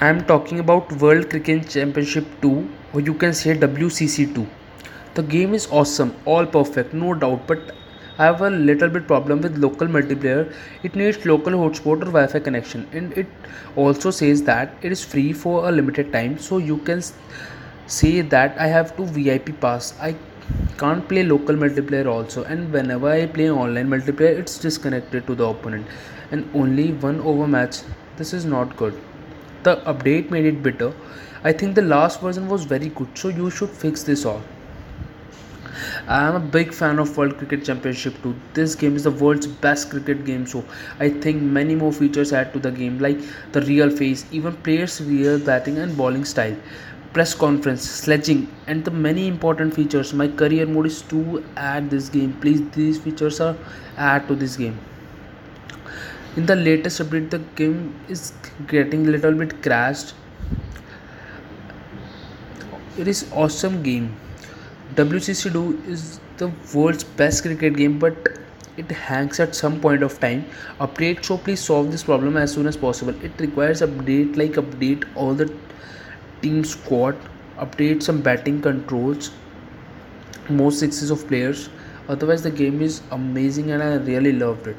I'm talking about World Cricket Championship 2, or you can say WCC2. The game is awesome, all perfect, no doubt, but I have a little bit problem with local multiplayer. It needs local hotspot or Wi-Fi connection, and it also says that it is free for a limited time. So you can say that I have to VIP pass. I can't play local multiplayer also, and whenever I play online multiplayer, it's disconnected to the opponent, and only one over match. This is not good the update made it better. I think the last version was very good, so you should fix this all. I am a big fan of World Cricket Championship 2. This game is the world's best cricket game, so I think many more features add to the game, like the real face, even players' real batting and bowling style, press conference, sledging, and the many important features. My career mode is to add this game. Please, these features are add to this game. In the latest update, the game is getting a little bit crashed. It is awesome game. WCC2 is the world's best cricket game, but it hangs at some point of time. Update so please solve this problem as soon as possible. It requires update like update all the team squad, update some batting controls, more sixes of players. Otherwise, the game is amazing and I really loved it.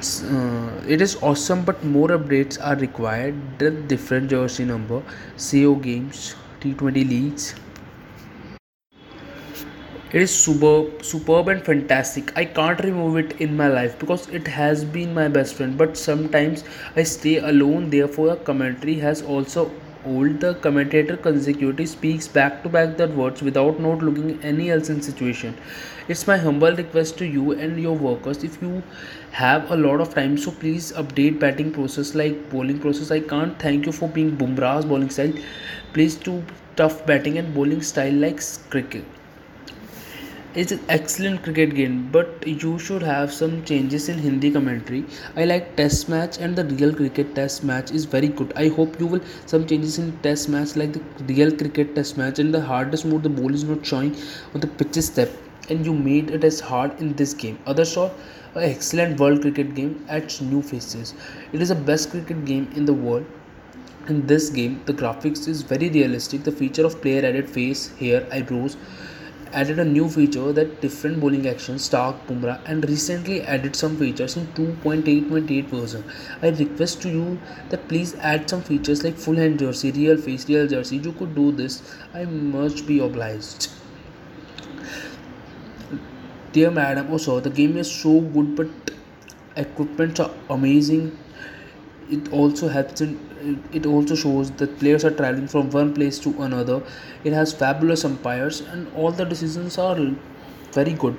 Uh, it is awesome, but more updates are required. The different jersey number, CO games, T20 leagues, It is superb, superb and fantastic. I can't remove it in my life because it has been my best friend. But sometimes I stay alone. Therefore, a commentary has also old. The commentator consecutively speaks back to back the words without not looking any else in situation. It's my humble request to you and your workers. If you have a lot of time, so please update batting process like bowling process. I can't thank you for being Bumrah's bowling style. Please do tough batting and bowling style like cricket it's an excellent cricket game, but you should have some changes in Hindi commentary. I like Test match and the real cricket Test match is very good. I hope you will some changes in Test match like the real cricket Test match and the hardest mode the ball is not showing on the pitch step and you made it as hard in this game. Others saw an excellent world cricket game adds new faces. It is the best cricket game in the world in this game, the graphics is very realistic. The feature of player added face, hair, eyebrows added a new feature that different bowling actions, Stark, Bumrah, and recently added some features in 2.8.8 version. I request to you that please add some features like full hand jersey, real face, real jersey. You could do this. I must be obliged. Dear madam, oh sir, the game is so good, but equipments are amazing it also helps in it also shows that players are traveling from one place to another. It has fabulous umpires and all the decisions are very good